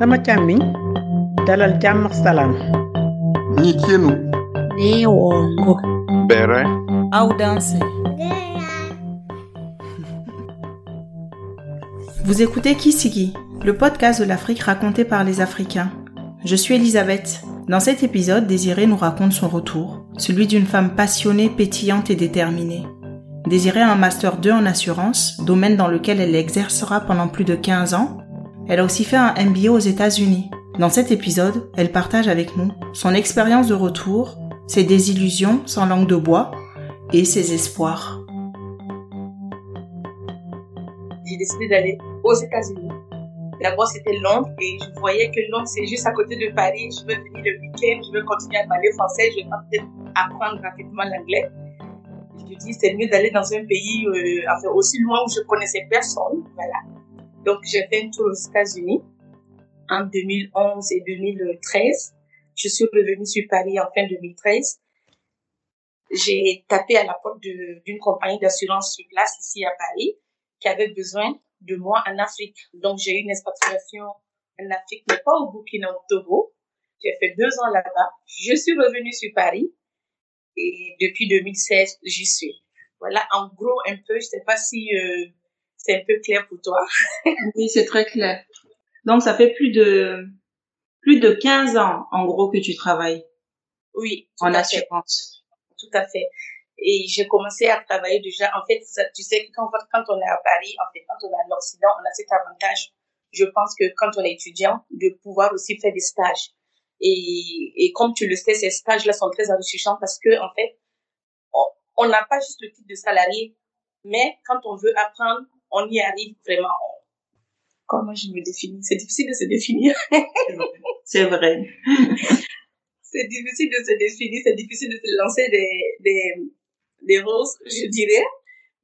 sama càmmiñ dalal jàmm ak salaam Nitienu, Neongo. Bere, Audace. Vous écoutez Kisigi, le podcast de l'Afrique raconté par les Africains. Je suis Elisabeth. Dans cet épisode, Désirée nous raconte son retour, celui d'une femme passionnée, pétillante et déterminée. Désirée a un Master 2 en assurance, domaine dans lequel elle exercera pendant plus de 15 ans. Elle a aussi fait un MBA aux États-Unis. Dans cet épisode, elle partage avec nous son expérience de retour, ses désillusions sans langue de bois et ses espoirs. j'ai décidé d'aller aux États-Unis. D'abord, c'était Londres et je voyais que Londres, c'est juste à côté de Paris. Je veux venir le week-end, je veux continuer à parler français, je vais peut-être apprendre rapidement l'anglais. Je me dis, c'est mieux d'aller dans un pays euh, enfin, aussi loin où je connaissais personne. Voilà. Donc, j'ai fait un tour aux États-Unis en 2011 et 2013. Je suis revenue sur Paris en fin 2013. J'ai tapé à la porte d'une compagnie d'assurance sur place ici à Paris qui avait besoin de moi en Afrique. Donc, j'ai eu une expatriation en Afrique, mais pas au Burkina, au Togo. J'ai fait deux ans là-bas. Je suis revenue sur Paris et depuis 2016, j'y suis. Voilà, en gros, un peu, je sais pas si euh, c'est un peu clair pour toi. Oui, c'est très clair. Donc, ça fait plus de, plus de 15 ans, en gros, que tu travailles Oui, en fait. assurance. Tout à fait. Et j'ai commencé à travailler déjà. En fait, ça- tu sais quand, quand on est à Paris, en fait, quand on est à l'Occident, on a cet avantage, je pense que quand on est étudiant, de pouvoir aussi faire des stages. Et, et comme tu le sais, ces stages-là sont très enrichissants parce que, en fait, on n'a pas juste le titre de salarié, mais quand on veut apprendre, on y arrive vraiment. Comment je me définis? C'est difficile de se définir. C'est vrai. c'est difficile de se définir, c'est difficile de se lancer des, des, des roses, je dirais.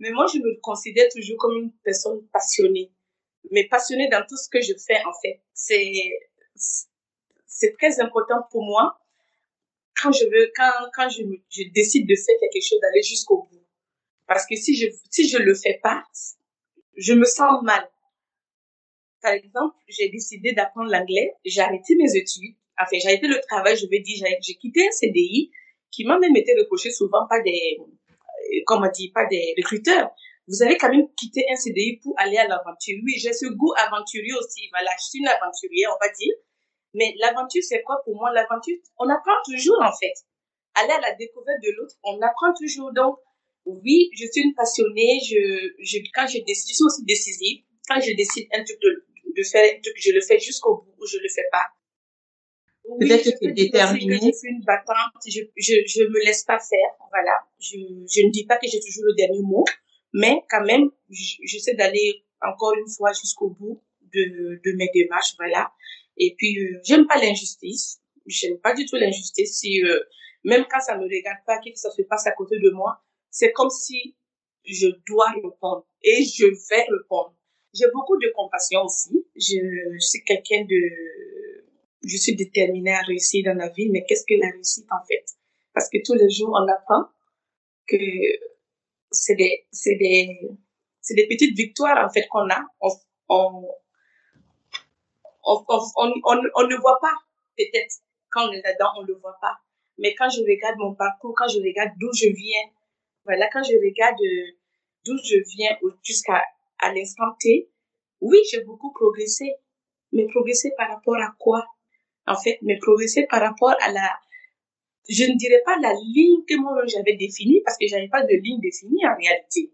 Mais moi, je me considère toujours comme une personne passionnée. Mais passionnée dans tout ce que je fais, en fait. C'est, c'est très important pour moi quand je veux, quand, quand je, je décide de faire quelque chose, d'aller jusqu'au bout. Parce que si je, si je le fais pas, je me sens mal. Par exemple, j'ai décidé d'apprendre l'anglais, j'ai arrêté mes études, enfin, j'ai arrêté le travail, je vais dire, j'ai j'ai quitté un CDI qui m'a même été reproché souvent par des, euh, comment dire, pas des recruteurs. Vous avez quand même quitté un CDI pour aller à l'aventure. Oui, j'ai ce goût aventurier aussi. Voilà, je suis une aventurière, on va dire. Mais l'aventure, c'est quoi pour moi? L'aventure, on apprend toujours en fait. Aller à la découverte de l'autre, on apprend toujours. Donc, oui, je suis une passionnée. Je, je, quand je décide, je suis aussi décisive. Quand je décide un truc de, de faire un truc, je le fais jusqu'au bout ou je le fais pas. Oui, Peut-être que tu es déterminée. Que je suis une battante. Je, je, je me laisse pas faire. Voilà. Je, je ne dis pas que j'ai toujours le dernier mot, mais quand même, j'essaie d'aller encore une fois jusqu'au bout de, de mes démarches. Voilà. Et puis, euh, j'aime pas l'injustice. J'aime pas du tout l'injustice. Si, euh, même quand ça me regarde pas, que ça se passe à côté de moi, c'est comme si je dois répondre et je vais répondre. J'ai beaucoup de compassion aussi. Je, suis quelqu'un de, je suis déterminée à réussir dans la vie, mais qu'est-ce que la réussite en fait? Parce que tous les jours, on apprend que c'est des, c'est des, c'est des petites victoires en fait qu'on a. On, on, on, on- on ne voit pas peut-être quand on est là-dedans, on ne le voit pas. Mais quand je regarde mon parcours, quand je regarde d'où je viens, voilà, quand je regarde euh, d'où je viens jusqu'à à l'instant T, oui, j'ai beaucoup progressé. Mais progressé par rapport à quoi? En fait, mais progressé par rapport à la, je ne dirais pas la ligne que moi j'avais définie, parce que j'avais pas de ligne définie en réalité.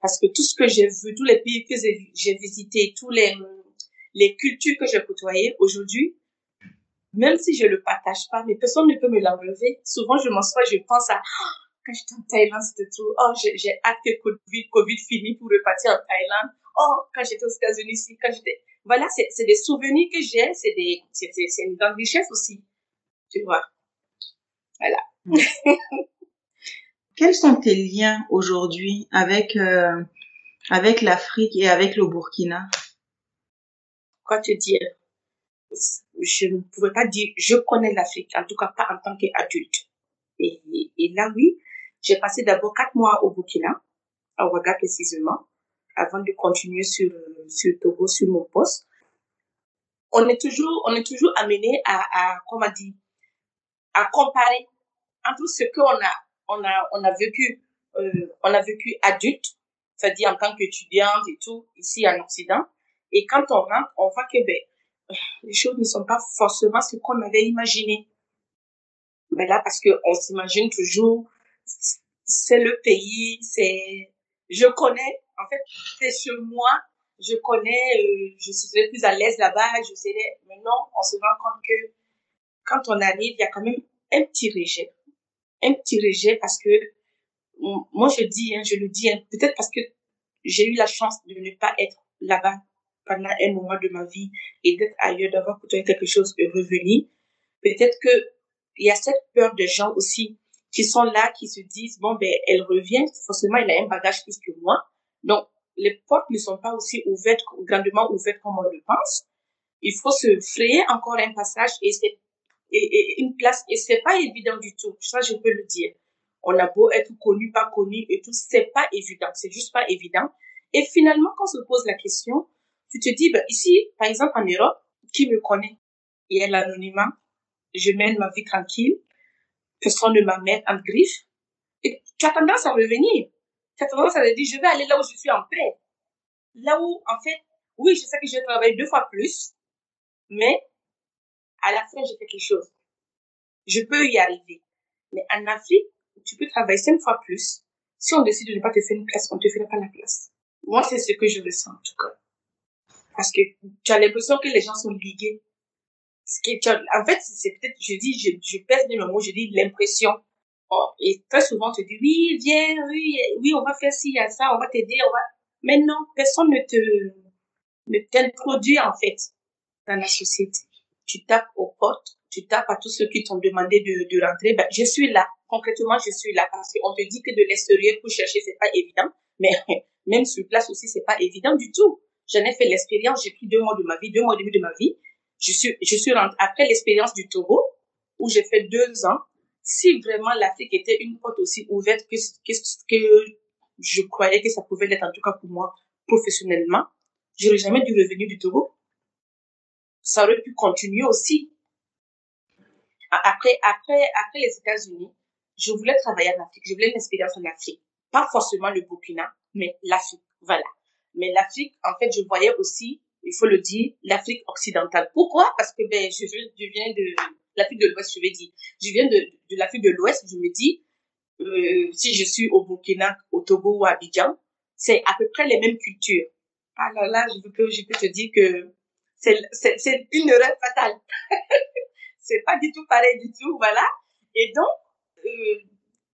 Parce que tout ce que j'ai vu, tous les pays que j'ai visités, tous les, les cultures que j'ai côtoyées aujourd'hui, même si je le partage pas, mais personne ne peut me l'enlever. Souvent, je m'assois, je pense à, j'étais en Thaïlande, c'était trop, oh, j'ai hâte que Covid, Covid finisse pour repartir en Thaïlande. Oh, quand j'étais aux États-Unis ici, quand j'étais, voilà, c'est des souvenirs que j'ai, c'est des, c'est une grande richesse aussi. Tu vois. Quels sont tes liens aujourd'hui avec, euh, avec l'Afrique et avec le Burkina? quoi te dire? Je ne pouvais pas dire je connais l'Afrique, en tout cas pas en tant qu'adulte. Et, et là, oui, j'ai passé d'abord quatre mois au Burkina, à Ouaga précisément, avant de continuer sur, sur Togo, sur mon poste. on est toujours, on est toujours amené à, à comment dire, à comparer entre ce qu'on a, on a, on a vécu, euh, on a vécu adulte, c'est-à-dire en tant qu'étudiante et tout, ici en Occident. Et quand on rentre, on voit que, ben, les choses ne sont pas forcément ce qu'on avait imaginé. Mais là, parce que on s'imagine toujours, c'est le pays, c'est, je connais, en fait, c'est chez moi, je connais, euh, je serais plus à l'aise là-bas, je serais, mais non, on se rend compte que quand on arrive, il y a quand même un petit rejet. Un petit rejet parce que, moi je dis, hein, je le dis, hein, peut-être parce que j'ai eu la chance de ne pas être là-bas pendant un moment de ma vie et d'être ailleurs, d'avoir côtoyé quelque chose de revenu. Peut-être que il y a cette peur de gens aussi qui sont là, qui se disent, bon, ben, elle revient, forcément, elle a un bagage plus que moi. Donc, les portes ne sont pas aussi ouvertes, grandement ouvertes comme on le pense. Il faut se frayer encore un passage et c'est et, une place et c'est pas évident du tout. Ça, je peux le dire. On a beau être connu, pas connu et tout, c'est pas évident. C'est juste pas évident. Et finalement, quand on se pose la question, tu te dis, ben, ici, par exemple, en Europe, qui me connaît? Il y a l'anonymat. Je mène ma vie tranquille. Personne ne m'amène en griffe. Et tu as tendance à revenir. Tu as tendance à dire, je vais aller là où je suis en paix. Là où, en fait, oui, je sais que je travaille deux fois plus, mais à la fin, j'ai fait quelque chose. Je peux y arriver. Mais en Afrique, tu peux travailler cinq fois plus. Si on décide de ne pas te faire une place, on ne te fera pas la place. Moi, c'est ce que je ressens, en tout cas. Parce que tu as l'impression que les gens sont ligués. Ce qui, en fait, c'est peut-être, je dis, je, je pèse mes mots, je dis l'impression. Oh, et très souvent, tu dis, oui, viens, oui, oui, on va faire ci, à ça, on va t'aider, on va... Mais non, personne ne te, ne t'introduit, en fait, dans la société tu tapes aux portes, tu tapes à tous ceux qui t'ont demandé de, de rentrer, ben, je suis là. Concrètement, je suis là parce qu'on te dit que de l'extérieur pour chercher, c'est pas évident. Mais même sur place aussi, c'est pas évident du tout. J'en ai fait l'expérience, j'ai pris deux mois de ma vie, deux mois et demi de ma vie. Je suis, je suis rentrée après l'expérience du Togo, où j'ai fait deux ans. Si vraiment l'Afrique était une porte aussi ouverte que, que, que je croyais que ça pouvait l'être, en tout cas pour moi, professionnellement, j'aurais jamais dû revenir du Togo ça aurait pu continuer aussi. Après, après, après les États-Unis, je voulais travailler en Afrique. Je voulais une expérience en Afrique. Pas forcément le Burkina, mais l'Afrique. Voilà. Mais l'Afrique, en fait, je voyais aussi, il faut le dire, l'Afrique occidentale. Pourquoi? Parce que, ben, je, viens de l'Afrique de l'Ouest, je vais dire. Je viens de, de l'Afrique de l'Ouest, je me dis, euh, si je suis au Burkina, au Togo ou à Abidjan, c'est à peu près les mêmes cultures. Alors là, je peux, je peux te dire que c'est une erreur fatale. c'est pas du tout pareil du tout, voilà. Et donc, euh,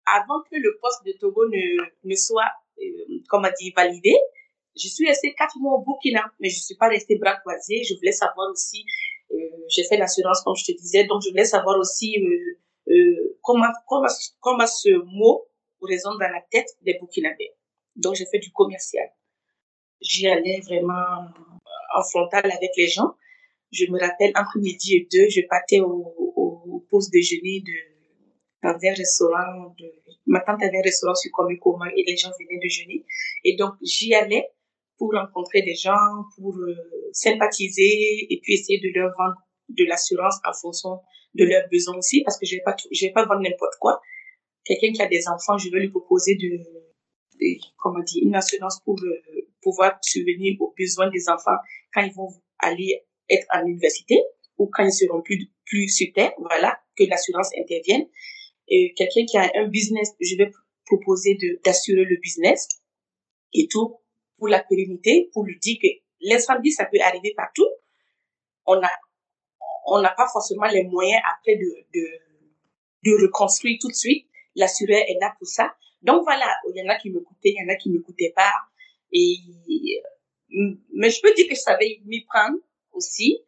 avant que le poste de Togo ne, ne soit, euh, comment dire, validé, je suis restée quatre mois au Burkina, mais je suis pas restée bras croisés. Je voulais savoir aussi, euh, j'ai fait l'assurance comme je te disais, donc je voulais savoir aussi euh, euh, comment, comment, comment ce mot résonne dans la tête des Burkinabés. Donc j'ai fait du commercial. J'y allais vraiment en frontal avec les gens. Je me rappelle, entre midi et deux, je partais au, au pause déjeuner de, dans un restaurant de, ma tante avait un restaurant sur Komikoma et les gens venaient déjeuner. Et donc, j'y allais pour rencontrer des gens, pour euh, sympathiser et puis essayer de leur vendre de l'assurance en fonction de leurs besoins aussi, parce que je vais pas, je vais pas vendre n'importe quoi. Quelqu'un qui a des enfants, je vais lui proposer de, de comment dire, une assurance pour euh, pouvoir subvenir aux besoins des enfants quand ils vont aller être à l'université ou quand ils seront plus, plus sur terre, voilà, que l'assurance intervienne. Et quelqu'un qui a un business, je vais proposer de, d'assurer le business et tout pour la pérennité, pour lui dire que l'incendie, ça peut arriver partout. On a, on n'a pas forcément les moyens après de, de, reconstruire tout de suite. L'assureur est là pour ça. Donc voilà, il y en a qui me coûtaient, il y en a qui me coûtaient pas. Et mais je peux dire que je savais m'y prendre aussi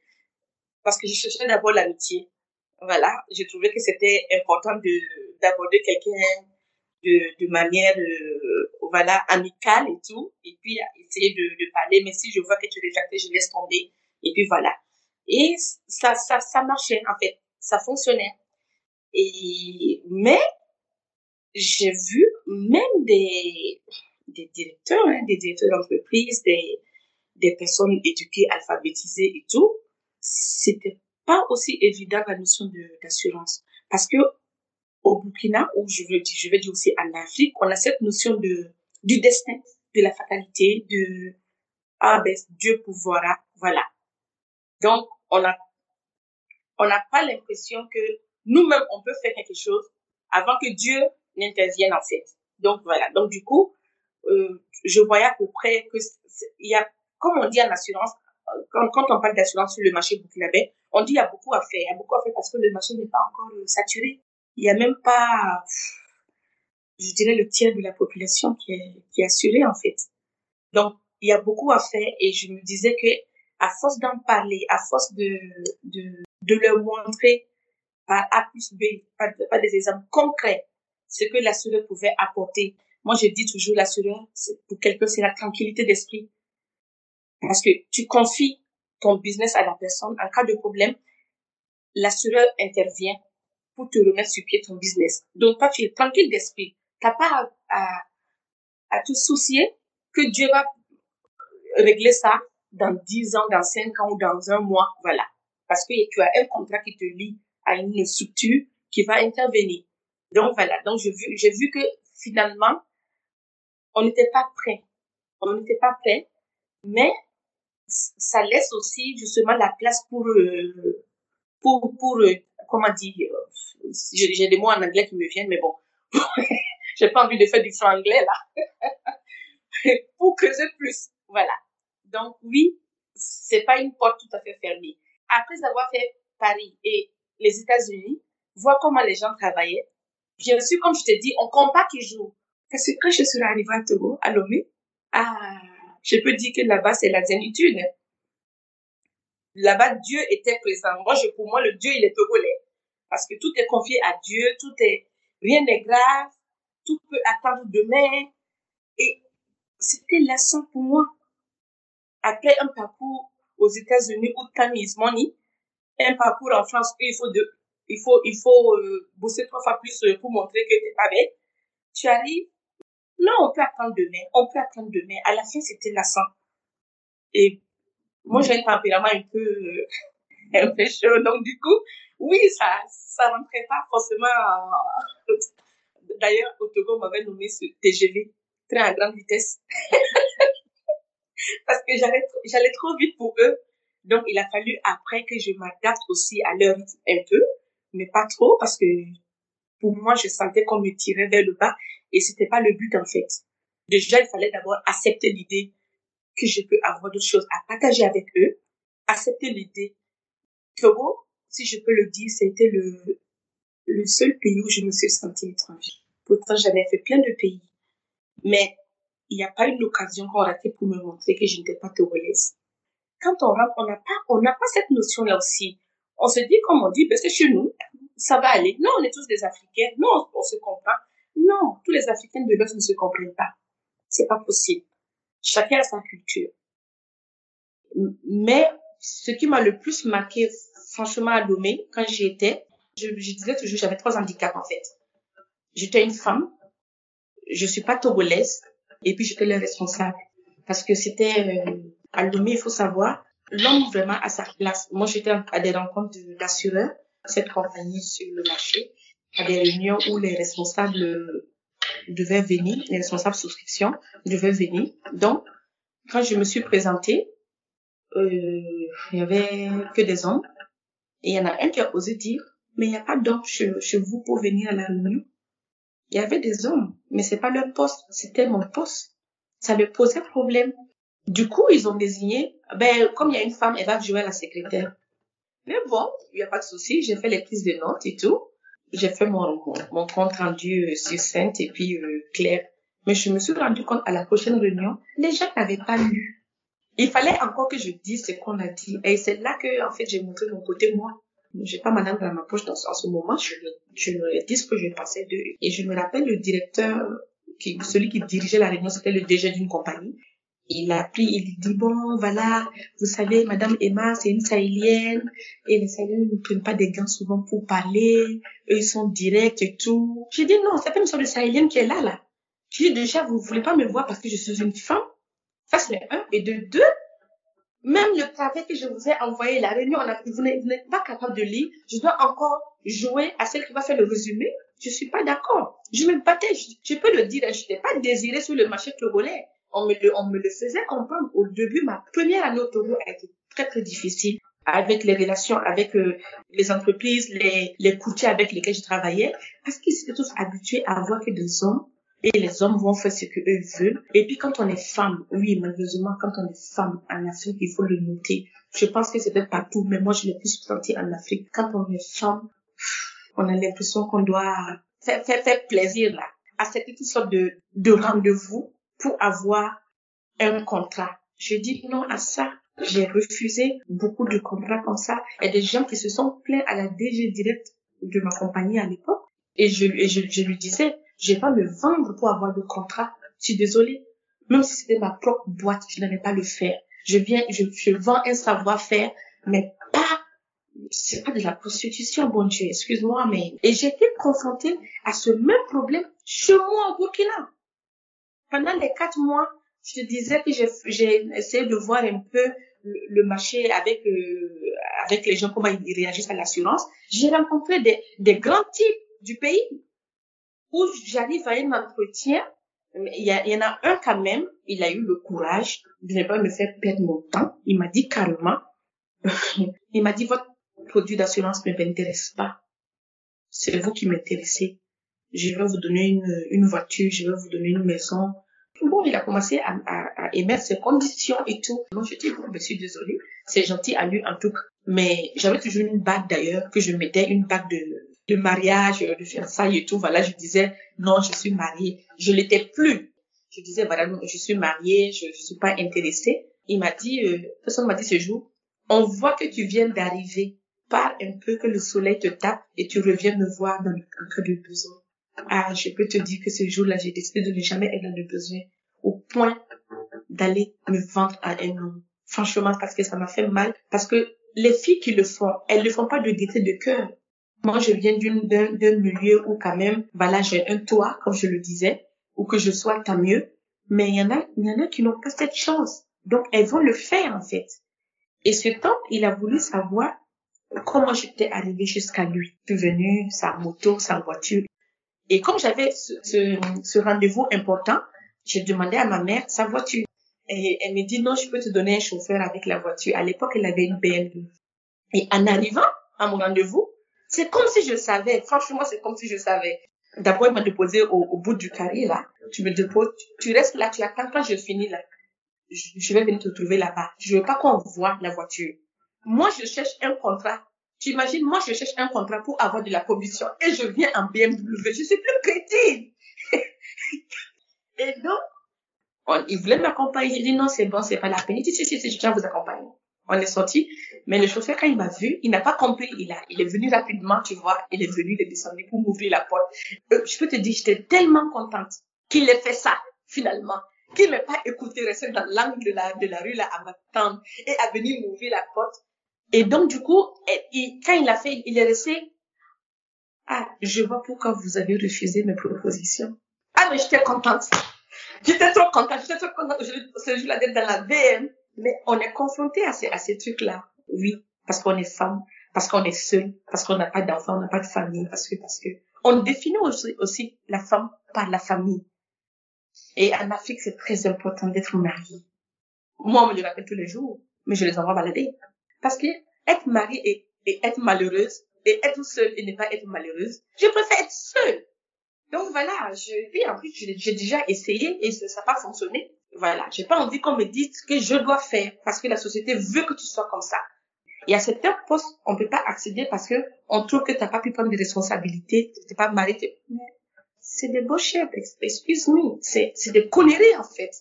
parce que je cherchais d'abord l'amitié. Voilà, je trouvais que c'était important de d'aborder quelqu'un de, de manière euh, voilà amicale et tout. Et puis essayer de, parler. Mais si je vois que tu es je laisse tomber. Et puis voilà. Et ça ça ça marchait en fait. Ça fonctionnait. Et mais j'ai vu même des des directeurs hein, des directeurs d'entreprise des des personnes éduquées, alphabétisées et tout, c'était pas aussi évident la notion d'assurance. Parce que au Burkina ou je veux dire je vais dire aussi en Afrique on a cette notion de du destin de la fatalité de ah ben Dieu pourvoira voilà donc on a on n'a pas l'impression que nous-mêmes on peut faire quelque chose avant que Dieu n'intervienne en fait donc voilà donc du coup euh, je voyais à peu près que il y a comme on dit en assurance quand, quand on parle d'assurance sur le marché burkinabé, on dit il y a beaucoup à faire. Il y a beaucoup à faire parce que le marché n'est pas encore euh, saturé. Il n'y a même pas, je dirais, le tiers de la population qui est, qui est assurée, en fait. Donc, il y a beaucoup à faire et je me disais que à force d'en parler, à force de, de, de leur montrer par A plus B, par, par des exemples concrets, ce que l'assureur pouvait apporter. Moi, je dis toujours, l'assureur, pour quelqu'un, c'est la tranquillité d'esprit parce que tu confies ton business à la personne. En cas de problème, l'assureur intervient pour te remettre sur pied ton business. Donc, toi, tu es tranquille d'esprit. T'as pas à, à, te soucier que Dieu va régler ça dans 10 ans, dans 5 ans ou dans un mois. Voilà. Parce que tu as un contrat qui te lie à une structure qui va intervenir. Donc, voilà. Donc, j'ai vu, j'ai vu que finalement, on n'était pas prêt. On n'était pas prêt. Mais ça laisse aussi justement la place pour euh, pour comment dire euh, j'ai des mots en anglais qui me viennent mais bon. J'ai pas envie de faire du franglais là. Pour creuser plus. Voilà. Donc oui c'est pas une porte tout à fait fermée. Après avoir fait Paris et les États-Unis voir comment les gens travaillaient bien sûr comme je te dis on compte pas toujours. Parce que quand je suis arrivée à Togo à Lomé ah je peux dire que là-bas, c'est la zénitude. Là-bas, Dieu était présent. Moi, je, pour moi, le Dieu, il est togolais. Parce que tout est confié à Dieu, tout est, rien n'est grave, tout peut attendre demain. Et c'était lassant pour moi. Après un parcours aux États-Unis où Tamise money, un parcours en France où il faut de, il faut, il faut euh, bosser trois fois plus pour montrer que t'es pas bête. Tu arrives, non, on peut attendre demain. On peut attendre demain. À la fin, c'était lassant. Et moi, j'ai un tempérament un peu, euh, un peu chaud. Donc, du coup, oui, ça, ça rentrait pas forcément. D'ailleurs, au Togo, on m'avait nommé ce TGV, train à grande vitesse. Parce que j'allais, trop vite pour eux. Donc, il a fallu après que je m'adapte aussi à leur rythme un peu, mais pas trop parce que pour moi, je sentais qu'on me tirait vers le bas et c'était pas le but, en fait. Déjà, il fallait d'abord accepter l'idée que je peux avoir d'autres choses à partager avec eux, accepter l'idée. Togo, si je peux le dire, c'était le, le seul pays où je me suis sentie étranger. Pourtant, j'avais fait plein de pays. Mais il n'y a pas eu l'occasion qu'on raté pour me montrer que je n'étais pas togolaise. Quand on rentre, on n'a pas, on n'a pas cette notion-là aussi. On se dit, comme on dit, ben c'est chez nous, ça va aller. Non, on est tous des Africains. Non, on se comprend. Non, tous les Africains de l'Ouest ne se comprennent pas. C'est pas possible. Chacun a sa culture. Mais ce qui m'a le plus marqué, franchement, à Lomé, quand j'y étais, je, je disais toujours, j'avais trois handicaps, en fait. J'étais une femme, je suis pas togolaise, et puis j'étais le responsable. Parce que c'était, euh, à Lomé, il faut savoir, l'homme vraiment à sa place. Moi, j'étais à des rencontres d'assureurs, cette compagnie sur le marché, à des réunions où les responsables devaient venir, les responsables souscription devaient venir. Donc, quand je me suis présentée, euh, il y avait que des hommes. Et il y en a un qui a osé dire, mais il n'y a pas d'hommes chez, vous pour venir à la réunion. Il y avait des hommes, mais c'est pas leur poste, c'était mon poste. Ça leur posait problème. Du coup, ils ont désigné, ben, comme il y a une femme, elle va jouer à la secrétaire. Mais bon, il n'y a pas de souci, j'ai fait les prises de notes et tout. J'ai fait mon, compte rendu euh, succinct et puis euh, clair. Mais je me suis rendu compte à la prochaine réunion, les gens n'avaient pas lu. Il fallait encore que je dise ce qu'on a dit. Et c'est là que, en fait, j'ai montré mon côté moi. J'ai pas madame dans ma poche dans, en ce moment. Je, je leur dis ce que je pensais d'eux. Et je me rappelle le directeur, qui, celui qui dirigeait la réunion, c'était le DG d'une compagnie il a pris, il dit, bon, voilà, vous savez, Madame Emma, c'est une sahélienne, et les sahéliennes ne prennent pas des gants souvent pour parler, eux, ils sont directs et tout. J'ai dit, non, c'est pas une sorte de sahélienne qui est là, là. J'ai dit, déjà, vous voulez pas me voir parce que je suis une femme? Ça, c'est un. Et de deux, Même le travail que je vous ai envoyé, la réunion, vous n'êtes pas capable de lire. Je dois encore jouer à celle qui va faire le résumé. Je suis pas d'accord. Je me battais, je, je peux le dire, hein, je n'étais pas désirée sur le marché togolais. On me le, on me le faisait comprendre. Au début, ma première année au Togo a été très, très difficile avec les relations avec euh, les entreprises, les, les courtiers avec lesquels je travaillais, parce qu'ils étaient tous habitués à voir que des hommes et les hommes vont faire ce qu'eux veulent. Et puis quand on est femme, oui, malheureusement, quand on est femme en Afrique, il faut le noter. Je pense que c'est peut-être partout, mais moi je l'ai plus senti en Afrique. Quand on est femme, on a l'impression qu'on doit faire, faire, faire plaisir là, accepter toutes sortes de, de rendez-vous pour avoir un contrat. Je dis non à ça. J'ai refusé beaucoup de contrats comme ça. Et des gens qui se sont plaints à la DG directe de ma compagnie à l'époque. Et je, je, je lui disais, je vais pas me vendre pour avoir le contrat. Je suis désolée. Même si c'était ma propre boîte, je n'allais pas le faire. Je viens, je, je vends un savoir-faire, mais pas, c'est pas de la prostitution, bon Dieu, excuse-moi, mais, et été confrontée à ce même problème chez moi au Burkina. Pendant les quatre mois, je te disais que j'ai, essayé de voir un peu le, marché avec, euh, avec les gens, comment ils réagissent à l'assurance. J'ai rencontré des, des grands types du pays où j'arrive à un entretien, il y, il y en a un quand même, il a eu le courage de ne pas me faire perdre mon temps. Il m'a dit carrément, il m'a dit, votre produit d'assurance ne m'intéresse pas. C'est vous qui m'intéressez. Je vais vous donner une, une voiture, je vais vous donner une maison. Bon, il a commencé à, à, à émettre ses conditions et tout. Moi, je dis, bon, je suis désolée. C'est gentil à lui en tout cas. Mais j'avais toujours une bague d'ailleurs, que je mettais, une bague de, de mariage, de fiançailles et tout. Voilà, je disais, non, je suis mariée. Je l'étais plus. Je disais, voilà, non, je suis mariée, je ne suis pas intéressée. Il m'a dit, euh, personne m'a dit ce jour, on voit que tu viens d'arriver. Pars un peu que le soleil te tape et tu reviens me voir dans le cas de besoin. Ah, je peux te dire que ce jour-là, j'ai décidé de ne jamais être dans le besoin au point d'aller me vendre à un homme. Franchement, parce que ça m'a fait mal. Parce que les filles qui le font, elles le font pas de gaieté de cœur. Moi, je viens d'un milieu où quand même, voilà, j'ai un toit, comme je le disais, ou que je sois tant mieux. Mais il y en a, il y en a qui n'ont pas cette chance. Donc, elles vont le faire, en fait. Et ce temps, il a voulu savoir comment j'étais arrivée jusqu'à lui. Je suis venue, sa moto, sa voiture. Et comme j'avais ce, ce, ce rendez-vous important, j'ai demandé à ma mère sa voiture. Et elle me dit, non, je peux te donner un chauffeur avec la voiture. À l'époque, elle avait une BMW. Et en arrivant à mon rendez-vous, c'est comme si je savais. Franchement, c'est comme si je savais. D'abord, il m'a déposé au, bout du carré, là. Tu me déposes, tu, restes là, tu attends quand je finis, là. Je, je vais venir te trouver là-bas. Je veux pas qu'on voit la voiture. Moi, je cherche un contrat. Tu imagines, moi, je cherche un contrat pour avoir de la commission et je viens en BMW. Je suis plus crétine. Et donc, on, il voulait m'accompagner. J'ai dit non, c'est bon, c'est pas la peine. Il dit si, si, si, je viens vous accompagner. On est sorti. Mais le chauffeur, quand il m'a vu, il n'a pas compris. Il a, il est venu rapidement, tu vois. Il est venu, il est pour m'ouvrir la porte. Euh, je peux te dire, j'étais tellement contente qu'il ait fait ça, finalement. Qu'il m'ait pas écouté rester dans l'angle de la, de la rue, là, à m'attendre et à venir m'ouvrir la porte. Et donc, du coup, quand il a fait, il est resté, ah, je vois pourquoi vous avez refusé mes propositions. Ah, mais j'étais contente. J'étais trop contente, j'étais trop contente ce jour-là dans la VM. Mais on est confronté à ces, à ces trucs-là. Oui, parce qu'on est femme, parce qu'on est seul, parce qu'on n'a pas d'enfant, on n'a pas de famille, parce que, parce que, on définit aussi, aussi la femme par la famille. Et en Afrique, c'est très important d'être marié. Moi, on me le rappelle tous les jours, mais je les envoie balader. Parce que être mariée et, et être malheureuse, et être seule et ne pas être malheureuse, je préfère être seule. Donc voilà, je, puis en plus, j'ai déjà essayé et ça n'a pas fonctionné. Voilà, j'ai pas envie qu'on me dise que je dois faire parce que la société veut que tu sois comme ça. Et à certains postes, on peut pas accéder parce que on trouve que t'as pas pu prendre des responsabilités, t'es pas marié. Mais c'est des bullshit, excuse-moi. C'est, c'est des conneries, en fait.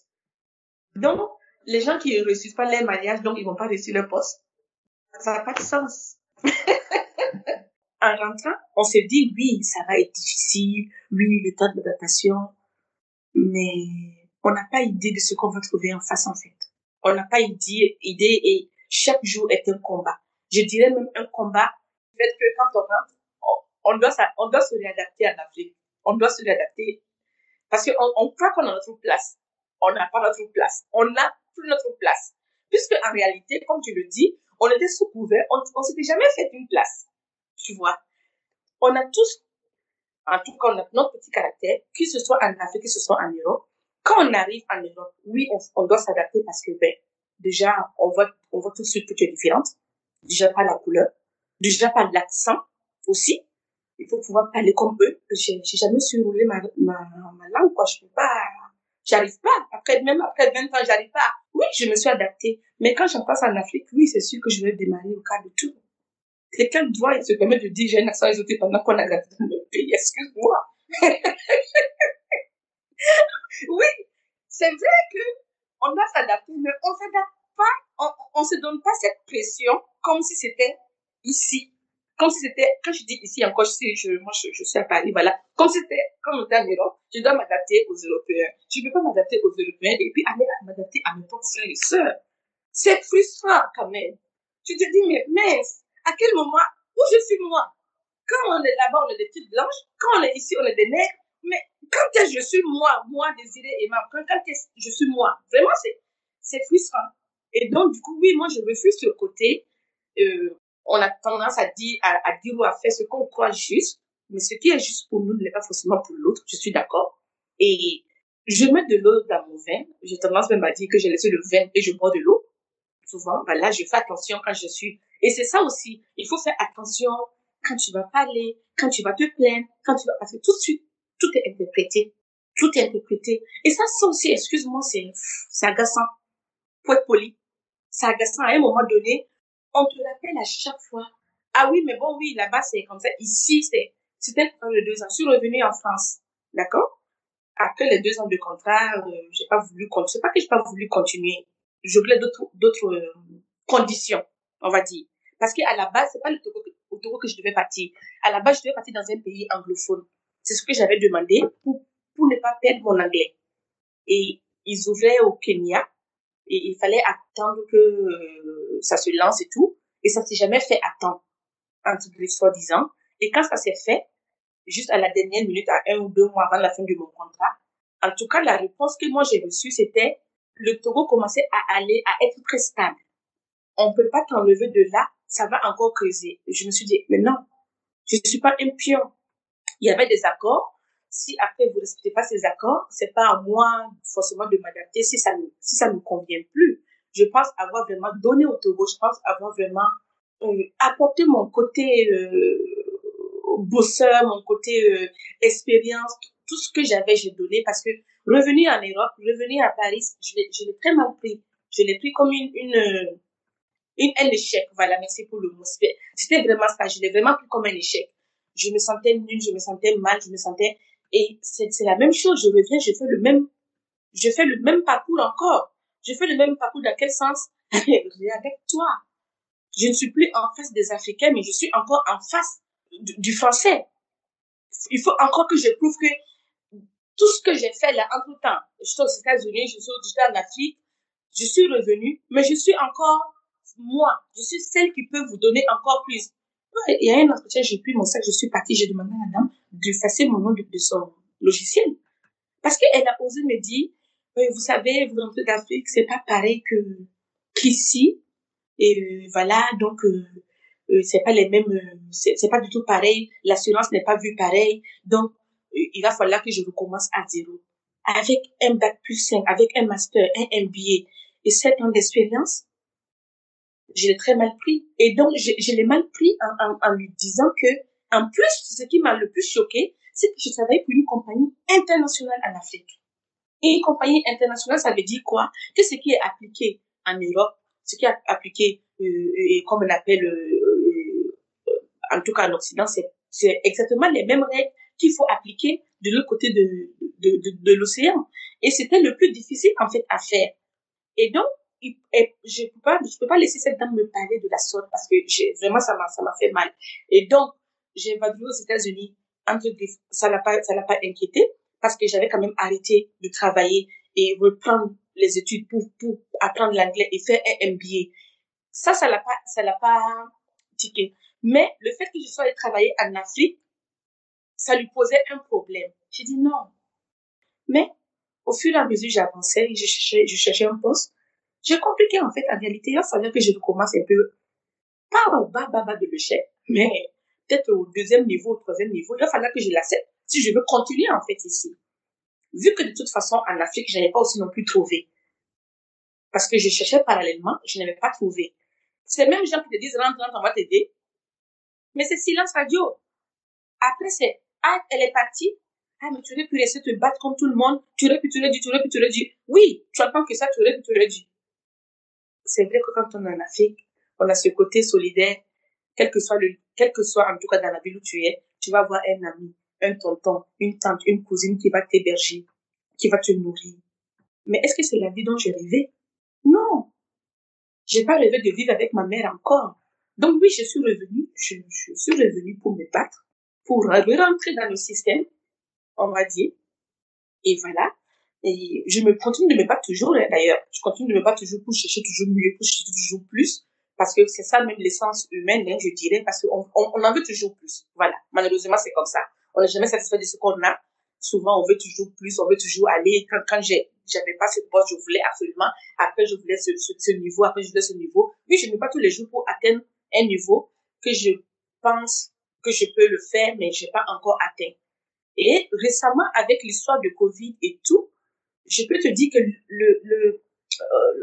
Donc, les gens qui ne réussissent pas leur mariage, donc ils vont pas réussir leur poste. Ça n'a pas de sens. en rentrant, on se dit, oui, ça va être difficile, oui, le temps d'adaptation, mais on n'a pas idée de ce qu'on va trouver en face, en fait. On n'a pas idée, idée et chaque jour est un combat. Je dirais même un combat, fait que quand on rentre, on, doit, on se réadapter en Afrique. On doit se réadapter parce qu'on on croit qu'on a notre place. On n'a pas notre place. On n'a plus notre place. Puisque en réalité, comme tu le dis, on était sous couvert, on, on s'était jamais fait une place. Tu vois. On a tous, en tout cas, notre petit caractère, que ce soit en Afrique, que ce soit en Europe. Quand on arrive en Europe, oui, on, doit s'adapter parce que, ben, déjà, on voit, on voit tout de suite que tu es différente. Déjà par la couleur, déjà par l'accent aussi. Il faut pouvoir parler comme eux. J'ai j'ai jamais su rouler ma, ma, ma langue, quoi. Je peux pas, j'arrive pas. Après, même après 20 ans, j'arrive pas. Oui, je me suis adaptée. Mais quand je passe en Afrique, oui, c'est sûr que je vais démarrer au cas de tout. Quelqu'un doit se permettre de dire j'ai un accent exotique pendant qu'on a grandi dans le pays. Excuse-moi. oui, c'est vrai que on doit s'adapter, mais on s'adapte pas, on, on se donne pas cette pression comme si c'était ici. Comme si c'était, quand je dis ici encore, je suis à Paris, voilà. Comme si c'était, comme on était en Europe, je dois m'adapter aux Européens. Je ne peux pas m'adapter aux Européens et puis aller m'adapter à mes propres frères et sœurs. C'est frustrant, quand même. Tu te dis, mais mince, à quel moment, où je suis moi? Quand on est là-bas, on est des petites blanches. Quand on est ici, on est des nègres. Mais quand est-ce que je suis moi, moi désirée et ma, quand, est-ce que je suis moi? Vraiment, c'est, frustrant. Et donc, du coup, oui, moi, je refuse ce côté, euh, on a tendance à dire, à, dire ou à faire ce qu'on croit juste, mais ce qui est juste pour nous ne l'est pas forcément pour l'autre, je suis d'accord. Et je mets de l'eau dans mon vin, j'ai tendance même à dire que j'ai laissé le vin et je bois de l'eau. Souvent, voilà, je fais attention quand je suis. Et c'est ça aussi, il faut faire attention quand tu vas parler, quand tu vas te plaindre, quand tu vas, parce que tout de suite, tout est interprété. Tout est interprété. Et ça, ça aussi, excuse-moi, c'est, c'est agaçant. Faut être poli. C'est agaçant. À un moment donné, on te rappelle à chaque fois. Ah oui, mais bon, oui, là-bas, c'est comme ça. Ici, c'est, c'était pendant les deux ans. Je suis revenue en France. D'accord? Après les deux ans de contrat, euh, j'ai pas voulu. C'est pas que j'ai pas voulu continuer. Je voulais d'autres, d'autres euh, conditions, on va dire. Parce qu'à la base, c'est pas le Togo, au Togo que je devais partir. À la base, je devais partir dans un pays anglophone. C'est ce que j'avais demandé pour, pour ne pas perdre mon anglais. Et ils ouvraient au Kenya et il fallait attendre que euh, ça se lance et tout. Et ça s'est jamais fait à temps, entre soi-disant. Et quand ça s'est fait, juste à la dernière minute, à un ou deux mois avant la fin de mon contrat, en tout cas, la réponse que moi j'ai reçue, c'était le Togo commençait à aller, à être très stable. On peut pas t'enlever de là, ça va encore creuser. Je me suis dit, mais non, je suis pas pion. Il y avait des accords. Si après vous respectez pas ces accords, c'est pas à moi forcément de m'adapter si ça ne, si ça ne convient plus. Je pense avoir vraiment donné au Togo, je pense avoir vraiment euh, apporté mon côté euh, bosseur, mon côté euh, expérience, tout ce que j'avais, j'ai donné parce que revenir en Europe, revenir à Paris, je l'ai, très mal pris. Je l'ai pris comme une, une, une, un échec. Voilà, merci pour le mot. C'était vraiment ça. Je l'ai vraiment pris comme un échec. Je me sentais nulle, je me sentais mal, je me sentais, et c'est, la même chose. Je reviens, je fais le même, je fais le même parcours encore. Je fais le même parcours dans quel sens? Avec toi. Je ne suis plus en face des Africains, mais je suis encore en face du, du français. Il faut encore que je prouve que tout ce que j'ai fait là, entre temps, je suis aux États-Unis, je suis en Afrique, je suis revenue, mais je suis encore moi. Je suis celle qui peut vous donner encore plus. Il y a un entretien, j'ai pris mon sac, je suis partie, j'ai demandé à la dame d'effacer mon nom de, de son logiciel. Parce qu'elle a osé me dire, vous savez, vous rentrez d'Afrique, c'est pas pareil que qu'ici. Et euh, voilà, donc euh, euh, c'est pas les mêmes, euh, c'est pas du tout pareil. L'assurance n'est pas vue pareil. Donc il va falloir que je recommence à zéro. Avec un bac plus 5, avec un master, un MBA et 7 ans d'expérience, je l'ai très mal pris. Et donc, je, je l'ai mal pris en, en, en lui disant que, en plus, ce qui m'a le plus choqué, c'est que je travaillais pour une compagnie internationale en Afrique. Et une compagnie internationale, ça veut dire quoi? Que ce qui est appliqué en Europe, ce qui est appliqué, euh, et comme on appelle, euh, euh, en tout cas en Occident, c'est exactement les mêmes règles qu'il faut appliquer de l'autre côté de, de, de, de l'océan. Et c'était le plus difficile, en fait, à faire. Et donc, je peux pas, je peux pas laisser cette dame me parler de la sorte parce que vraiment, ça m'a, ça m'a fait mal. Et donc, j'ai évalué aux États-Unis, entre ça l'a pas, ça l'a pas inquiété parce que j'avais quand même arrêté de travailler et reprendre les études pour, pour apprendre l'anglais et faire un MBA. Ça, ça l'a pas, ça l'a pas tiqué. Mais le fait que je sois allée travailler en Afrique, ça lui posait un problème. J'ai dit non. Mais au fur et à mesure j'avançais, je cherchais, je cherchais un poste, J'ai compris qu'en fait, en réalité, il va falloir que je recommence un peu, pas au bas, bas, bas de l'échelle, mais peut-être au deuxième niveau, au troisième niveau. Il va falloir que je l'accepte si je veux continuer, en fait, ici. Vu que de toute façon, en Afrique, je n'avais pas aussi non plus trouvé. Parce que je cherchais parallèlement, je n'avais pas trouvé. C'est même gens qui te disent, rentre, rentre, on va t'aider. Mais c'est silence radio. Après, c'est, ah, elle est partie. Ah, mais tu aurais pu rester te battre comme tout le monde. Tu aurais pu te le dire, tu aurais pu te le dire. Oui, tu entends que ça, tu aurais pu te le dire. C'est vrai que quand on est en Afrique, on a ce côté solidaire, quel que soit le, quel que soit en tout cas dans la ville où tu es, tu vas avoir un ami, un tonton, une tante, une cousine qui va t'héberger, qui va te nourrir. Mais est-ce que c'est la vie dont j'ai rêvé? Non. J'ai pas rêvé de vivre avec ma mère encore. Donc oui, je suis revenue, je, je suis revenue pour me battre, pour rentrer dans le système, on va dire. Et voilà. Et je me continue de me battre toujours, hein, d'ailleurs. Je continue de me battre toujours pour chercher toujours mieux, pour chercher toujours plus. Parce que c'est ça même l'essence humaine, hein, je dirais, parce qu'on on, on en veut toujours plus. Voilà. Malheureusement, c'est comme ça. On n'est jamais satisfait de ce qu'on a. Souvent, on veut toujours plus, on veut toujours aller. Quand, quand j'ai, j'avais pas ce poste, je voulais absolument. Après, je voulais ce, ce, ce niveau. Après, je voulais ce niveau. Oui, je me bats tous les jours pour atteindre un niveau que je pense que je peux le faire, mais j'ai pas encore atteint. Et récemment, avec l'histoire de Covid et tout, je peux te dire que le, euh,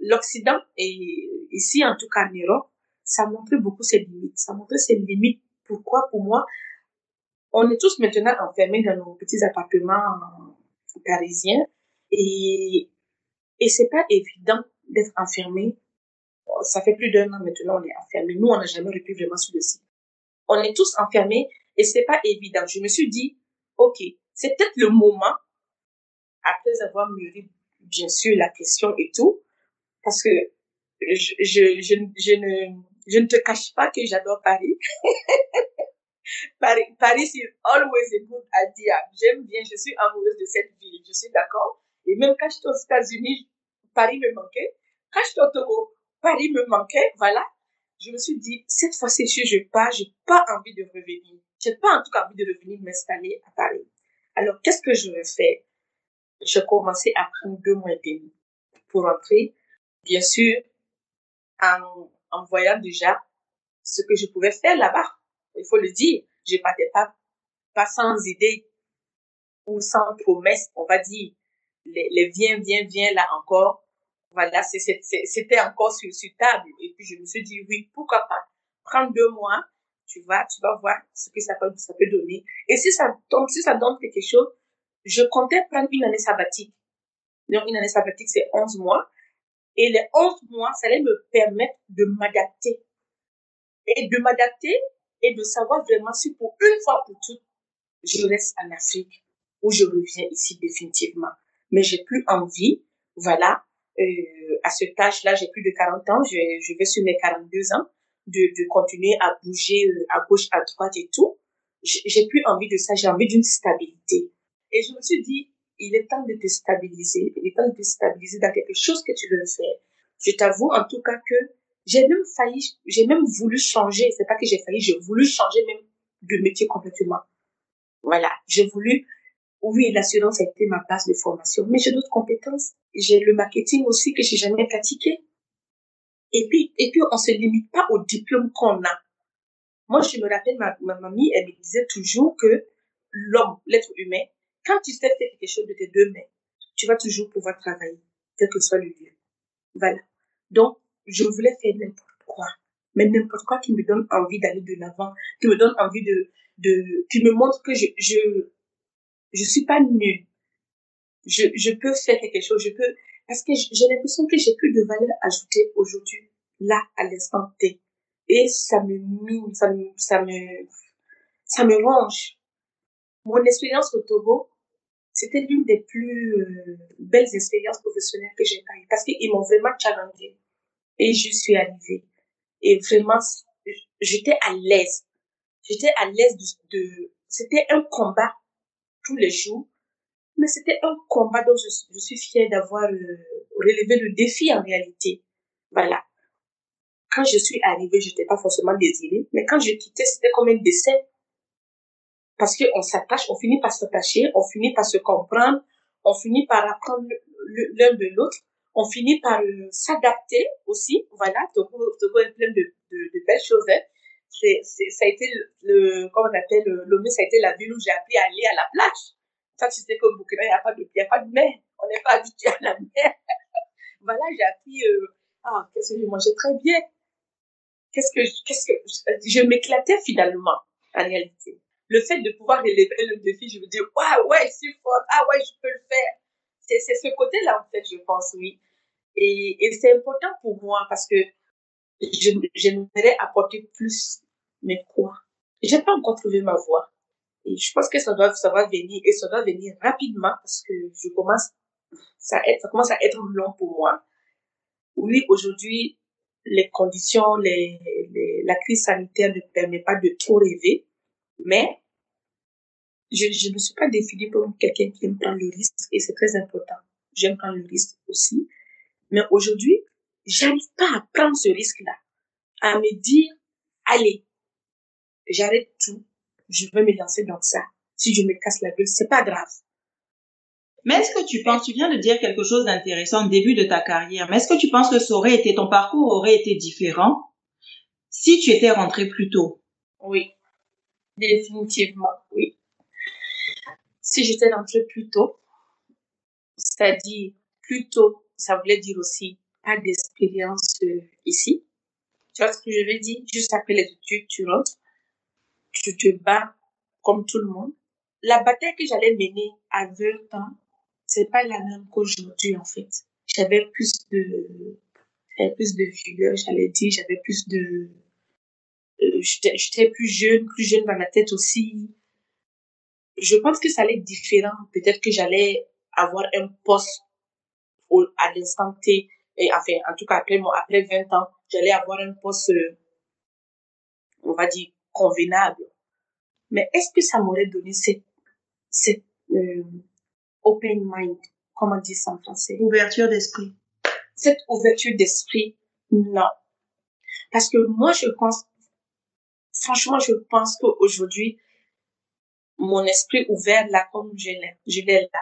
l'Occident et ici, en tout cas en Europe, ça montre beaucoup ses limites. Ça montre ses limites. Pourquoi? Pour moi, on est tous maintenant enfermés dans nos petits appartements parisiens et, et c'est pas évident d'être enfermé. Ça fait plus d'un an maintenant, on est enfermé. Nous, on n'a jamais repris vraiment sur le site. On est tous enfermés et c'est pas évident. Je me suis dit, OK, c'est peut-être le moment, après avoir mûri, bien sûr, la question et tout, parce que je, je, je, je ne, je ne te cache pas que j'adore Paris. Paris, Paris is always a good idea. J'aime bien, je suis amoureuse de cette ville, je suis d'accord. Et même quand j'étais aux États-Unis, Paris me manquait. Quand j'étais au Togo, Paris me manquait, voilà. Je me suis dit, cette fois-ci, si je pars, j'ai pas envie de revenir. J'ai pas en tout cas envie de revenir m'installer à Paris. Alors, qu'est-ce que je vais faire? J'ai commencé à prendre deux mois et demi pour rentrer. Bien sûr, en, en voyant déjà ce que je pouvais faire là-bas il faut le dire, je partais pas, pas sans idée ou sans promesse, on va dire. Les, les viens, viens, viens là encore. Voilà, c'était encore sur, sur table. Et puis je me suis dit, oui, pourquoi pas. Prendre deux mois, tu vas, tu vas voir ce que ça peut, ça peut donner. Et si ça tombe, si ça donne quelque chose, je comptais prendre une année sabbatique. Donc, une année sabbatique, c'est 11 mois. Et les 11 mois, ça allait me permettre de m'adapter. Et de m'adapter et de savoir vraiment si pour une fois pour toutes, je reste en Afrique ou je reviens ici définitivement. Mais j'ai plus envie, voilà, euh, à ce âge-là, j'ai plus de 40 ans, je, je vais sur mes 42 ans, de, de continuer à bouger euh, à gauche, à droite et tout. J'ai plus envie de ça, j'ai envie d'une stabilité. Et je me suis dit, il est temps de te stabiliser, il est temps de te stabiliser dans quelque chose que tu veux faire. Je t'avoue en tout cas que j'ai même failli, j'ai même voulu changer. C'est pas que j'ai failli, j'ai voulu changer même de métier complètement. Voilà. J'ai voulu, oui, l'assurance a été ma base de formation, mais j'ai d'autres compétences. J'ai le marketing aussi que j'ai jamais pratiqué. Et puis, et puis, on se limite pas au diplôme qu'on a. Moi, je me rappelle, ma, ma mamie, elle me disait toujours que l'homme, l'être humain, quand tu sais faire quelque chose de tes deux mains, tu vas toujours pouvoir travailler, quel que soit le lieu. Voilà. Donc, je voulais faire n'importe quoi. Mais n'importe quoi qui me donne envie d'aller de l'avant, qui me donne envie de, de, qui me montre que je, je, je suis pas nulle. Je, je peux faire quelque chose, je peux, parce que j'ai l'impression que j'ai plus de valeur ajoutée aujourd'hui, là, à l'instant T. Et ça me mine, ça me, ça me, ça me ronge. Mon expérience au Togo, c'était l'une des plus euh, belles expériences professionnelles que j'ai eues parce qu'ils m'ont vraiment challengé. Et je suis arrivée. Et vraiment, j'étais à l'aise. J'étais à l'aise de, de c'était un combat tous les jours, mais c'était un combat dont je, je suis fière d'avoir euh, relevé le défi en réalité. Voilà. Quand je suis arrivée, j'étais pas forcément désirée, mais quand je quittais, c'était comme un décès. Parce qu'on s'attache, on finit par s'attacher, on finit par se comprendre, on finit par apprendre l'un de l'autre, on finit par euh, s'adapter aussi. Voilà, Togo, Togo est plein de, de, de belles choses. Hein. C'est, c'est, ça a été le, le comment on appelle, le- Lomé, ça a été la ville où j'ai appris à aller à la plage. Ça, tu sais qu'au Burkina, il n'y a pas de, il a pas de mer. On n'est pas habitué à la mer. voilà, j'ai appris, euh, ah, qu'est-ce que je mangeais très bien. Qu'est-ce que, qu'est-ce que, je m'éclatais finalement, en réalité. Le fait de pouvoir relever le défi, je me dis, waouh, ouais, je suis forte, ah ouais, je peux le faire. C'est, c'est ce côté-là, en fait, je pense, oui. Et, et c'est important pour moi parce que je, j'aimerais apporter plus, mais quoi? J'ai pas encore trouvé ma voie. Et je pense que ça doit, ça va venir, et ça doit venir rapidement parce que je commence, ça, ça commence à être long pour moi. Oui, aujourd'hui, les conditions, les, les, la crise sanitaire ne permet pas de trop rêver, mais je, je ne suis pas définie comme quelqu'un qui aime prendre le risque et c'est très important. J'aime prendre le risque aussi. Mais aujourd'hui, j'arrive pas à prendre ce risque-là. À me dire, allez, j'arrête tout. Je vais me lancer dans ça. Si je me casse la gueule, c'est pas grave. Mais est-ce que tu penses, tu viens de dire quelque chose d'intéressant au début de ta carrière, mais est-ce que tu penses que ça aurait été, ton parcours aurait été différent si tu étais rentré plus tôt? Oui. Définitivement, oui. Si j'étais rentrée plus tôt, c'est-à-dire plus tôt, ça voulait dire aussi pas d'expérience euh, ici. Tu vois ce que je veux dire? Juste après les études, tu rentres, tu te bats comme tout le monde. La bataille que j'allais mener à 20 ans, c'est pas la même qu'aujourd'hui, en fait. J'avais plus de, j'avais plus de vigueur, j'allais dire, j'avais plus de, j'étais plus jeune, plus jeune dans la tête aussi. Je pense que ça allait être différent. Peut-être que j'allais avoir un poste au, à l'instant T, et enfin, en tout cas après, après 20 ans, j'allais avoir un poste, euh, on va dire, convenable. Mais est-ce que ça m'aurait donné cette, cette euh, open mind, comment dit ça en français? Ouverture d'esprit. Cette ouverture d'esprit, non. Parce que moi, je pense, franchement, je pense qu'aujourd'hui, mon esprit ouvert là, comme je l'ai, je l'ai là.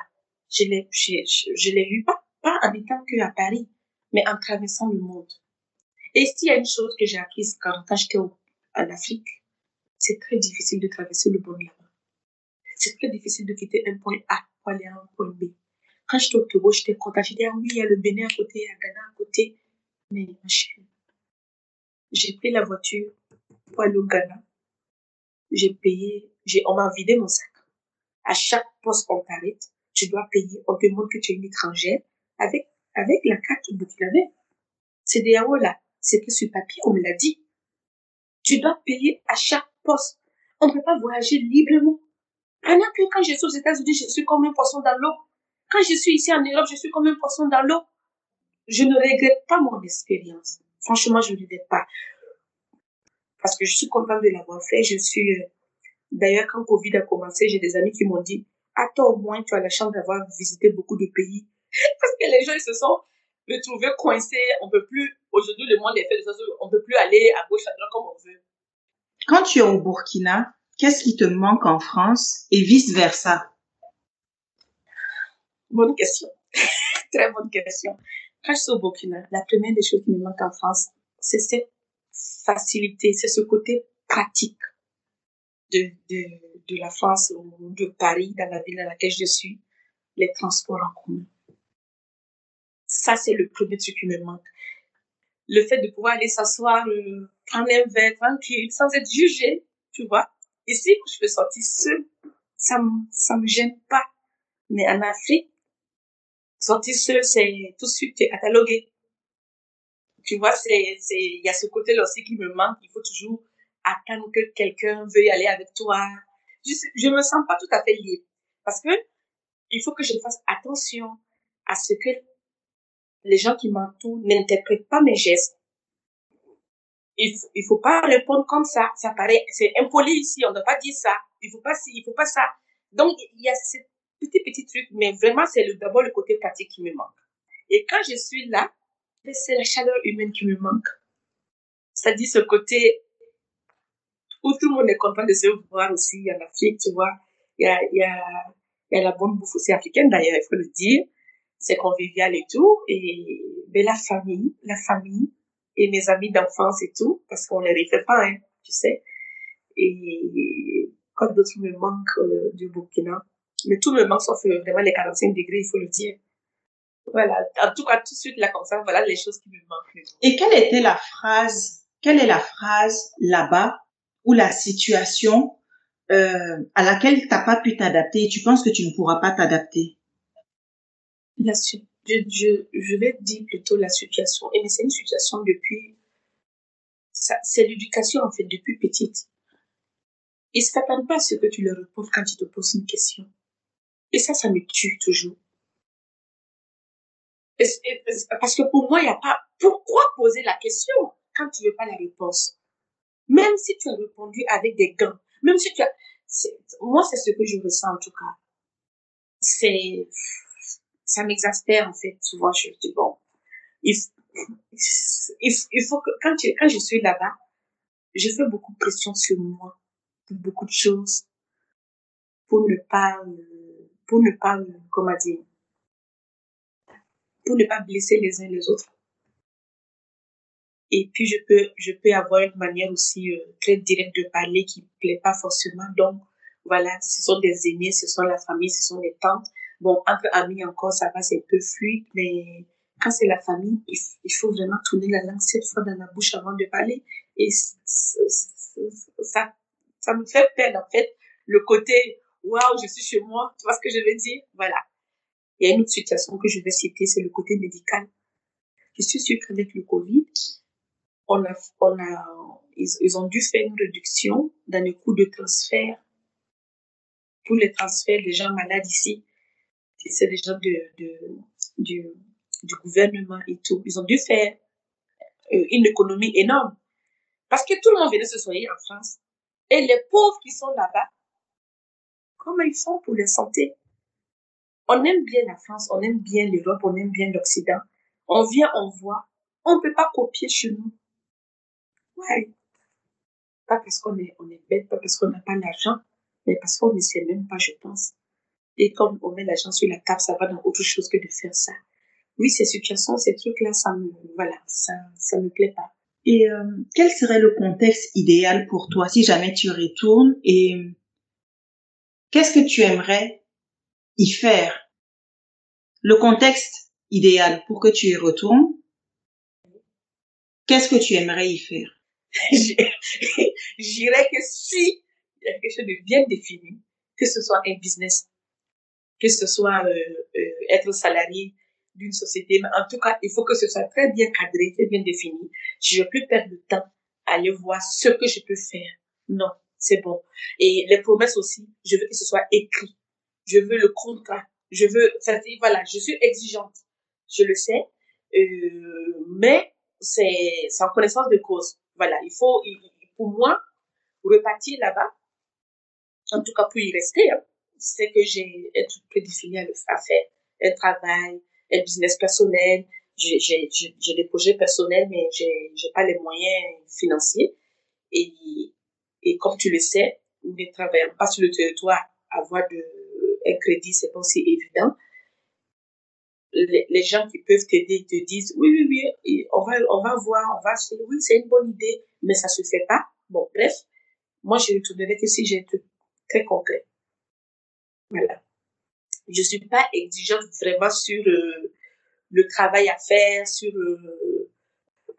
Je l'ai, je, je, je l'ai eu pas, pas en que à Paris, mais en traversant le monde. Et s'il y a une chose que j'ai apprise quand, quand j'étais en Afrique, c'est très difficile de traverser le monde là-bas. C'est très difficile de quitter un point A pour aller à un point B. Quand j'étais au Togo, j'étais contente. Dit, ah oui, il y a le Bénin à côté, il y a Ghana à côté. Mais ma chérie, j'ai pris la voiture pour aller au Ghana. J'ai payé, j'ai, on m'a vidé mon sac. À chaque poste qu'on t'arrête, tu dois payer. On te montre que tu es une étrangère avec, avec la carte burkinabé. C'est des là. Que sur papier, on me l'a dit. Tu dois payer à chaque poste. On ne peut pas voyager librement. Pendant que quand je suis aux États-Unis, je suis comme un poisson dans l'eau. Quand je suis ici en Europe, je suis comme un poisson dans l'eau. Je ne regrette pas mon expérience. Franchement, je ne regrette pas. Parce que je suis contente de l'avoir fait. Je suis, euh, d'ailleurs, quand Covid a commencé, j'ai des amis qui m'ont dit, à toi au moins, tu as la chance d'avoir visité beaucoup de pays. Parce que les gens, ils se sont retrouvés coincés. On peut plus, aujourd'hui, le monde est fait de sorte on peut plus aller à gauche, à droite comme on veut. Quand tu es au Burkina, qu'est-ce qui te manque en France et vice versa? Bonne question. Très bonne question. Quand je suis au Burkina, la première des choses qui me manque en France, c'est cette facilité, c'est ce côté pratique de, de, de la France ou de Paris, dans la ville dans laquelle je suis, les transports en commun. Ça, c'est le premier truc qui me manque. Le fait de pouvoir aller s'asseoir, euh, prendre un verre tranquille, sans être jugé, tu vois. Ici, je peux sortir seule, ça me, ça me gêne pas. Mais en Afrique, sortir seul, c'est tout de suite, catalogué. Tu vois, c'est, c'est, il y a ce côté-là aussi qui me manque. Il faut toujours attendre que quelqu'un veuille aller avec toi. Je, je me sens pas tout à fait libre. Parce que, il faut que je fasse attention à ce que les gens qui m'entourent n'interprètent pas mes gestes. Il faut, faut pas répondre comme ça. Ça paraît, c'est impoli ici. On ne doit pas dire ça. Il faut pas ci, il faut pas ça. Donc, il y a ce petit, petit truc, mais vraiment, c'est d'abord le côté pratique qui me manque. Et quand je suis là, c'est la chaleur humaine qui me manque. C'est-à-dire ce côté où tout le monde est content de se voir aussi en Afrique, tu vois. Il y a, il y a, il y a la bonne bouffe aussi africaine, d'ailleurs, il faut le dire. c'est convivial et tout. Et ben, la famille, la famille et mes amis d'enfance et tout, parce qu'on les refait pas, hein, tu sais. Et quoi d'autre me manque euh, du Burkina Mais tout me manque sauf euh, vraiment les 45 degrés, il faut le dire. Voilà, en tout cas, tout de suite, là, comme ça, voilà les choses qui me manquent. Et quelle était la phrase, quelle est la phrase là-bas ou la situation euh, à laquelle t'as pas pu t'adapter et tu penses que tu ne pourras pas t'adapter? La su- je, je, je vais dire plutôt la situation. Et mais c'est une situation depuis, c'est l'éducation en fait depuis petite. Ils s'attendent pas à ce que tu leur répondes quand ils te posent une question. Et ça, ça me tue toujours. Parce que pour moi, il n'y a pas, pourquoi poser la question quand tu veux pas la réponse? Même si tu as répondu avec des gants, même si tu as, moi, c'est ce que je ressens en tout cas. C'est, ça m'exaspère en fait. Souvent, je dis bon, il, il, il faut que quand, tu, quand je suis là-bas, je fais beaucoup de pression sur moi pour beaucoup de choses, pour ne pas, euh, pour ne pas, euh, comment dire, pour ne pas blesser les uns les autres. Et puis je peux, je peux avoir une manière aussi euh, très directe de parler qui plaît pas forcément. Donc voilà, ce sont des aînés, ce sont la famille, ce sont les tantes. Bon, entre amis encore, ça va, c'est un peu fluide, mais quand c'est la famille, il, faut vraiment tourner la langue sept fois dans la bouche avant de parler. Et ça, ça me fait perdre, en fait, le côté, waouh, je suis chez moi. Tu vois ce que je veux dire? Voilà. Il y a une autre situation que je vais citer, c'est le côté médical. Je suis sûre qu'avec le Covid, on a, on a, ils, ils ont dû faire une réduction dans les coûts de transfert pour les transferts des gens malades ici. C'est des gens de, de, du, gouvernement et tout. Ils ont dû faire euh, une économie énorme. Parce que tout le monde venait se soigner en France. Et les pauvres qui sont là-bas, comment ils font pour leur santé? On aime bien la France, on aime bien l'Europe, on aime bien l'Occident. On vient, on voit. On peut pas copier chez nous. Ouais. Pas parce qu'on est, on est bête, pas parce qu'on n'a pas l'argent, mais parce qu'on ne sait même pas, je pense. Et comme on met l'argent sur la table, ça va dans autre chose que de faire ça. Oui, ces situations, ces trucs-là, ça me, voilà, ça, ça me plaît pas. Et euh, quel serait le contexte idéal pour toi si jamais tu retournes et qu'est-ce que tu aimerais y faire Le contexte idéal pour que tu y retournes, qu'est-ce que tu aimerais y faire? J'irais que si quelque chose de bien défini, que ce soit un business, que ce soit euh, euh, être salarié d'une société, mais en tout cas, il faut que ce soit très bien cadré, très bien défini. Je ne veux plus perdre de temps à aller voir ce que je peux faire. Non, c'est bon. Et les promesses aussi, je veux que ce soit écrit. Je veux le contrat. Je veux, ça dit, voilà, je suis exigeante. Je le sais. Euh, mais c'est, en connaissance de cause. Voilà, il faut, il- pour moi, repartir là-bas, en tout cas pour y rester, hein, c'est que j'ai un truc prédéfini à, faire. Un travail, un business personnel. J'ai, des projets personnels, mais j'ai pas les moyens financiers. Et, et comme tu le sais, ne travaillant pas sur le territoire, avoir de, un crédit, c'est pas aussi évident. Les, les gens qui peuvent t'aider te disent, oui, oui, oui, on va, on va voir, on va, oui, c'est une bonne idée, mais ça se fait pas. Bon, bref. Moi, je retournerai que si j'ai un truc très concret. Voilà. Je suis pas exigeante vraiment sur euh, le travail à faire, sur euh,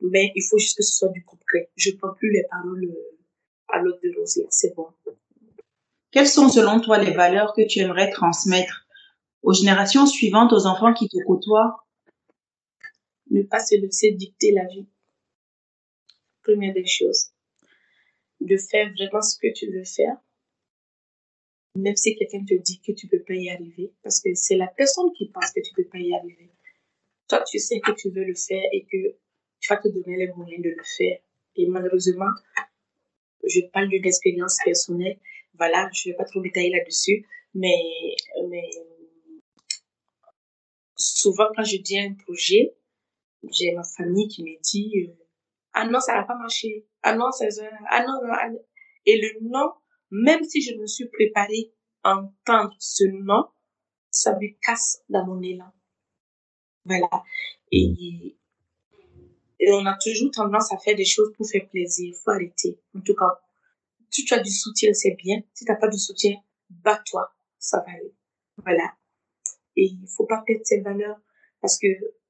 mais il faut juste que ce soit du concret. Je prends plus les paroles euh, à l'autre de rose, c'est bon. Quelles sont selon toi les valeurs que tu aimerais transmettre aux générations suivantes, aux enfants qui te côtoient? Ne pas se laisser dicter la vie. Première des choses. De faire vraiment ce que tu veux faire. Même si quelqu'un te dit que tu peux pas y arriver. Parce que c'est la personne qui pense que tu peux pas y arriver. Toi, tu sais que tu veux le faire et que tu vas te donner les moyens de le faire. Et malheureusement, je parle d'une expérience personnelle. Voilà, je vais pas trop détailler là-dessus. Mais, mais, souvent, quand je dis un projet, j'ai ma famille qui me dit, euh, ah non, ça va pas marcher. Ah non, ça. Ah non, ah non. Et le non, même si je me suis préparée à entendre ce non, ça me casse dans mon élan. Voilà. Et, et on a toujours tendance à faire des choses pour faire plaisir. Il faut arrêter. En tout cas, si tu as du soutien, c'est bien. Si tu n'as pas de soutien, bats-toi. Ça va aller. Voilà. Et il faut pas perdre ses valeurs parce que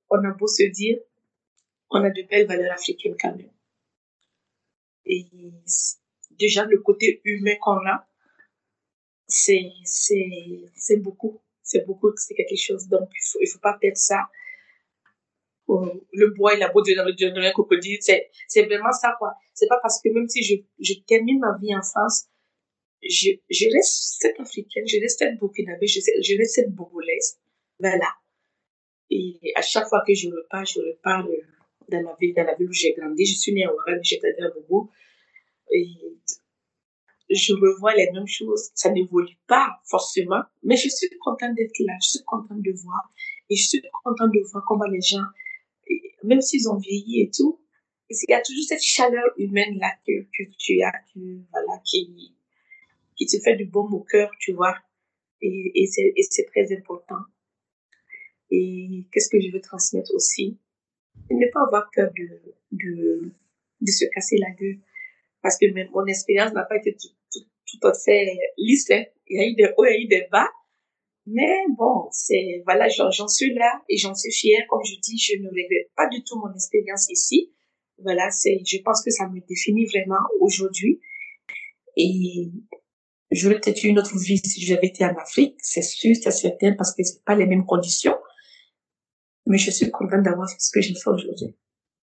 on a beau se dire, on a de belles valeurs africaines quand même. Et déjà, le côté humain qu'on a, c'est, c'est, c'est beaucoup. C'est beaucoup, c'est quelque chose. Donc, il faut, faut pas perdre ça. Le bois et la beauté dans le dans le crocodile, c'est, c'est vraiment ça, quoi. C'est pas parce que même si je, je termine ma vie en France, je, je reste cette africaine, je reste cette burkinabé, je, je reste cette bogolaise. Voilà. Et à chaque fois que je repars, je repars euh, dans ma ville, dans la ville où j'ai grandi. Je suis née à Ouagan, j'ai grandi à Bobo. Et je revois les mêmes choses. Ça n'évolue pas forcément, mais je suis contente d'être là. Je suis contente de voir. Et je suis contente de voir comment les gens, même s'ils ont vieilli et tout, il y a toujours cette chaleur humaine là que, tu as, que, voilà, qui, te fait du bon au cœur, tu vois. Et, c'est très important. Et qu'est-ce que je veux transmettre aussi? Ne pas avoir peur de, se casser la gueule. Parce que même mon expérience n'a pas été tout, tout, tout à fait lisse. hein. Il y a eu des hauts, il y a eu des bas. Mais bon, c'est voilà, j'en suis là et j'en suis fière. Comme je dis, je ne regrette pas du tout mon expérience ici. Voilà, c'est, je pense que ça me définit vraiment aujourd'hui. Et j'aurais peut-être eu une autre vie si j'avais été en Afrique, c'est sûr, c'est certain, parce que c'est pas les mêmes conditions. Mais je suis contente d'avoir fait ce que j'ai fait aujourd'hui.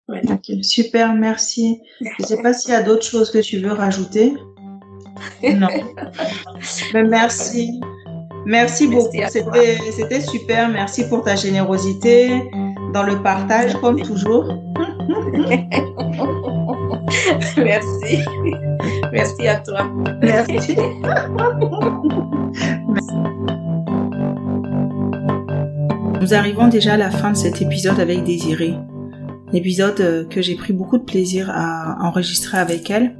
Ok, super, merci. Je sais pas s'il y a d'autres choses que tu veux rajouter. Non. Mais merci. Merci beaucoup. Merci c'était super. Merci pour ta générosité dans le partage, comme toujours. Merci. Merci à toi. Merci. Nous arrivons déjà à la fin de cet épisode avec Désirée. L'épisode euh, que j'ai pris beaucoup de plaisir à enregistrer avec elle.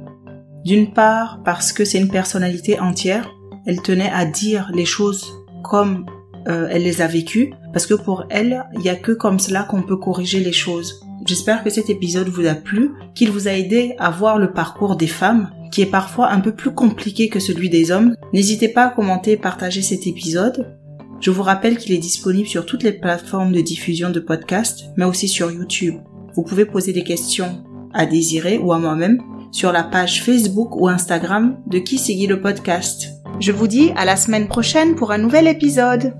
D'une part parce que c'est une personnalité entière. Elle tenait à dire les choses comme euh, elle les a vécues. Parce que pour elle, il n'y a que comme cela qu'on peut corriger les choses. J'espère que cet épisode vous a plu, qu'il vous a aidé à voir le parcours des femmes, qui est parfois un peu plus compliqué que celui des hommes. N'hésitez pas à commenter et partager cet épisode. Je vous rappelle qu'il est disponible sur toutes les plateformes de diffusion de podcasts, mais aussi sur YouTube. Vous pouvez poser des questions à Désiré ou à moi-même sur la page Facebook ou Instagram de Qui Sigui le podcast. Je vous dis à la semaine prochaine pour un nouvel épisode.